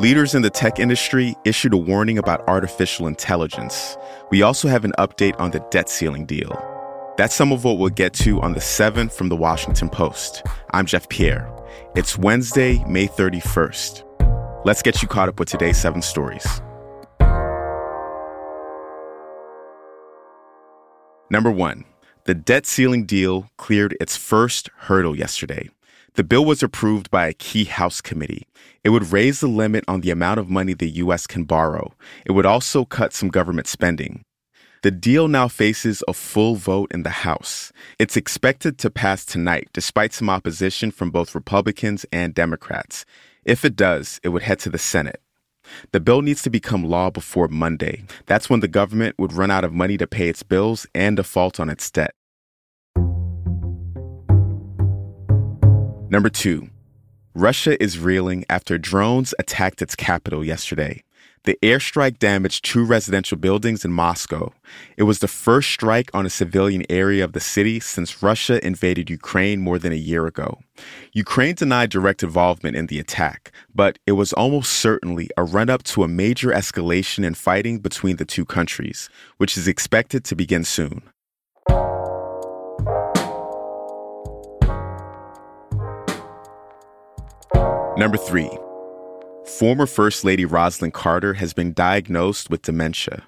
Leaders in the tech industry issued a warning about artificial intelligence. We also have an update on the debt ceiling deal. That's some of what we'll get to on the 7th from the Washington Post. I'm Jeff Pierre. It's Wednesday, May 31st. Let's get you caught up with today's seven stories. Number one, the debt ceiling deal cleared its first hurdle yesterday. The bill was approved by a key House committee. It would raise the limit on the amount of money the U.S. can borrow. It would also cut some government spending. The deal now faces a full vote in the House. It's expected to pass tonight, despite some opposition from both Republicans and Democrats. If it does, it would head to the Senate. The bill needs to become law before Monday. That's when the government would run out of money to pay its bills and default on its debt. Number two, Russia is reeling after drones attacked its capital yesterday. The airstrike damaged two residential buildings in Moscow. It was the first strike on a civilian area of the city since Russia invaded Ukraine more than a year ago. Ukraine denied direct involvement in the attack, but it was almost certainly a run up to a major escalation in fighting between the two countries, which is expected to begin soon. Number three, former First Lady Rosalynn Carter has been diagnosed with dementia.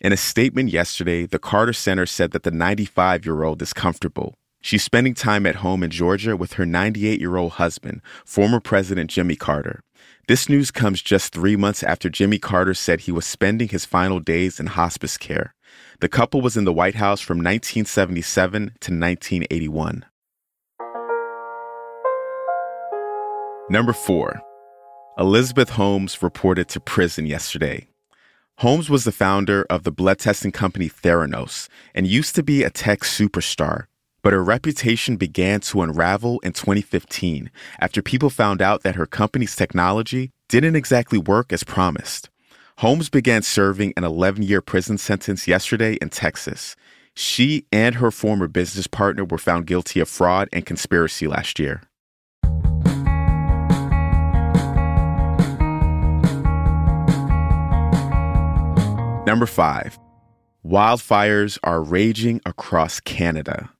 In a statement yesterday, the Carter Center said that the 95 year old is comfortable. She's spending time at home in Georgia with her 98 year old husband, former President Jimmy Carter. This news comes just three months after Jimmy Carter said he was spending his final days in hospice care. The couple was in the White House from 1977 to 1981. Number four, Elizabeth Holmes reported to prison yesterday. Holmes was the founder of the blood testing company Theranos and used to be a tech superstar. But her reputation began to unravel in 2015 after people found out that her company's technology didn't exactly work as promised. Holmes began serving an 11 year prison sentence yesterday in Texas. She and her former business partner were found guilty of fraud and conspiracy last year. Number five, wildfires are raging across Canada.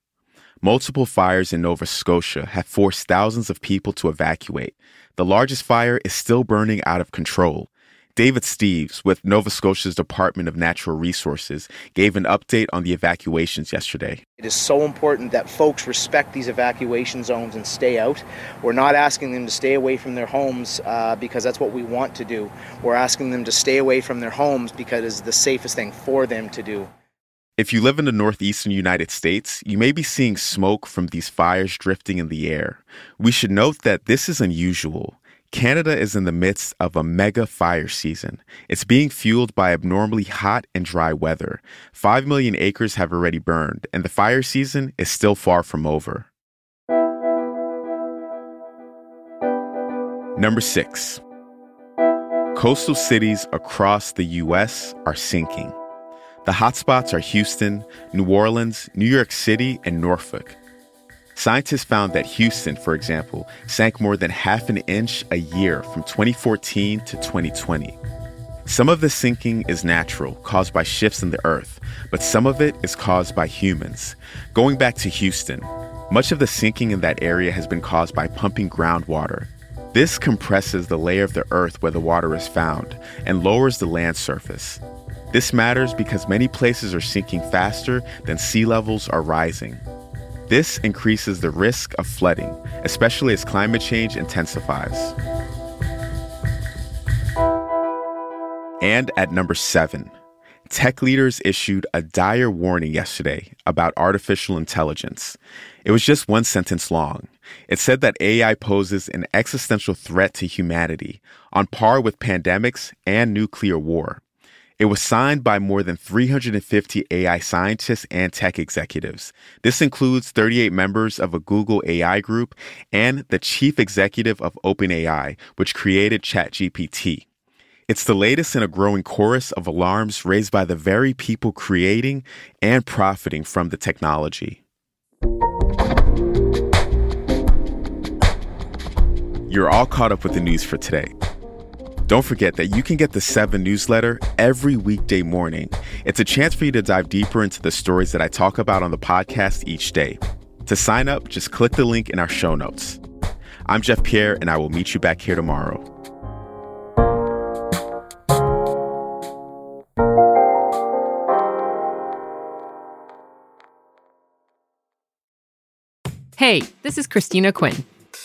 Multiple fires in Nova Scotia have forced thousands of people to evacuate. The largest fire is still burning out of control. David Steeves with Nova Scotia's Department of Natural Resources gave an update on the evacuations yesterday. It is so important that folks respect these evacuation zones and stay out. We're not asking them to stay away from their homes uh, because that's what we want to do. We're asking them to stay away from their homes because it's the safest thing for them to do. If you live in the northeastern United States, you may be seeing smoke from these fires drifting in the air. We should note that this is unusual. Canada is in the midst of a mega fire season. It's being fueled by abnormally hot and dry weather. Five million acres have already burned, and the fire season is still far from over. Number six, coastal cities across the U.S. are sinking. The hotspots are Houston, New Orleans, New York City, and Norfolk. Scientists found that Houston, for example, sank more than half an inch a year from 2014 to 2020. Some of the sinking is natural, caused by shifts in the earth, but some of it is caused by humans. Going back to Houston, much of the sinking in that area has been caused by pumping groundwater. This compresses the layer of the earth where the water is found and lowers the land surface. This matters because many places are sinking faster than sea levels are rising. This increases the risk of flooding, especially as climate change intensifies. And at number seven, tech leaders issued a dire warning yesterday about artificial intelligence. It was just one sentence long. It said that AI poses an existential threat to humanity, on par with pandemics and nuclear war. It was signed by more than 350 AI scientists and tech executives. This includes 38 members of a Google AI group and the chief executive of OpenAI, which created ChatGPT. It's the latest in a growing chorus of alarms raised by the very people creating and profiting from the technology. You're all caught up with the news for today. Don't forget that you can get the 7 newsletter every weekday morning. It's a chance for you to dive deeper into the stories that I talk about on the podcast each day. To sign up, just click the link in our show notes. I'm Jeff Pierre, and I will meet you back here tomorrow. Hey, this is Christina Quinn.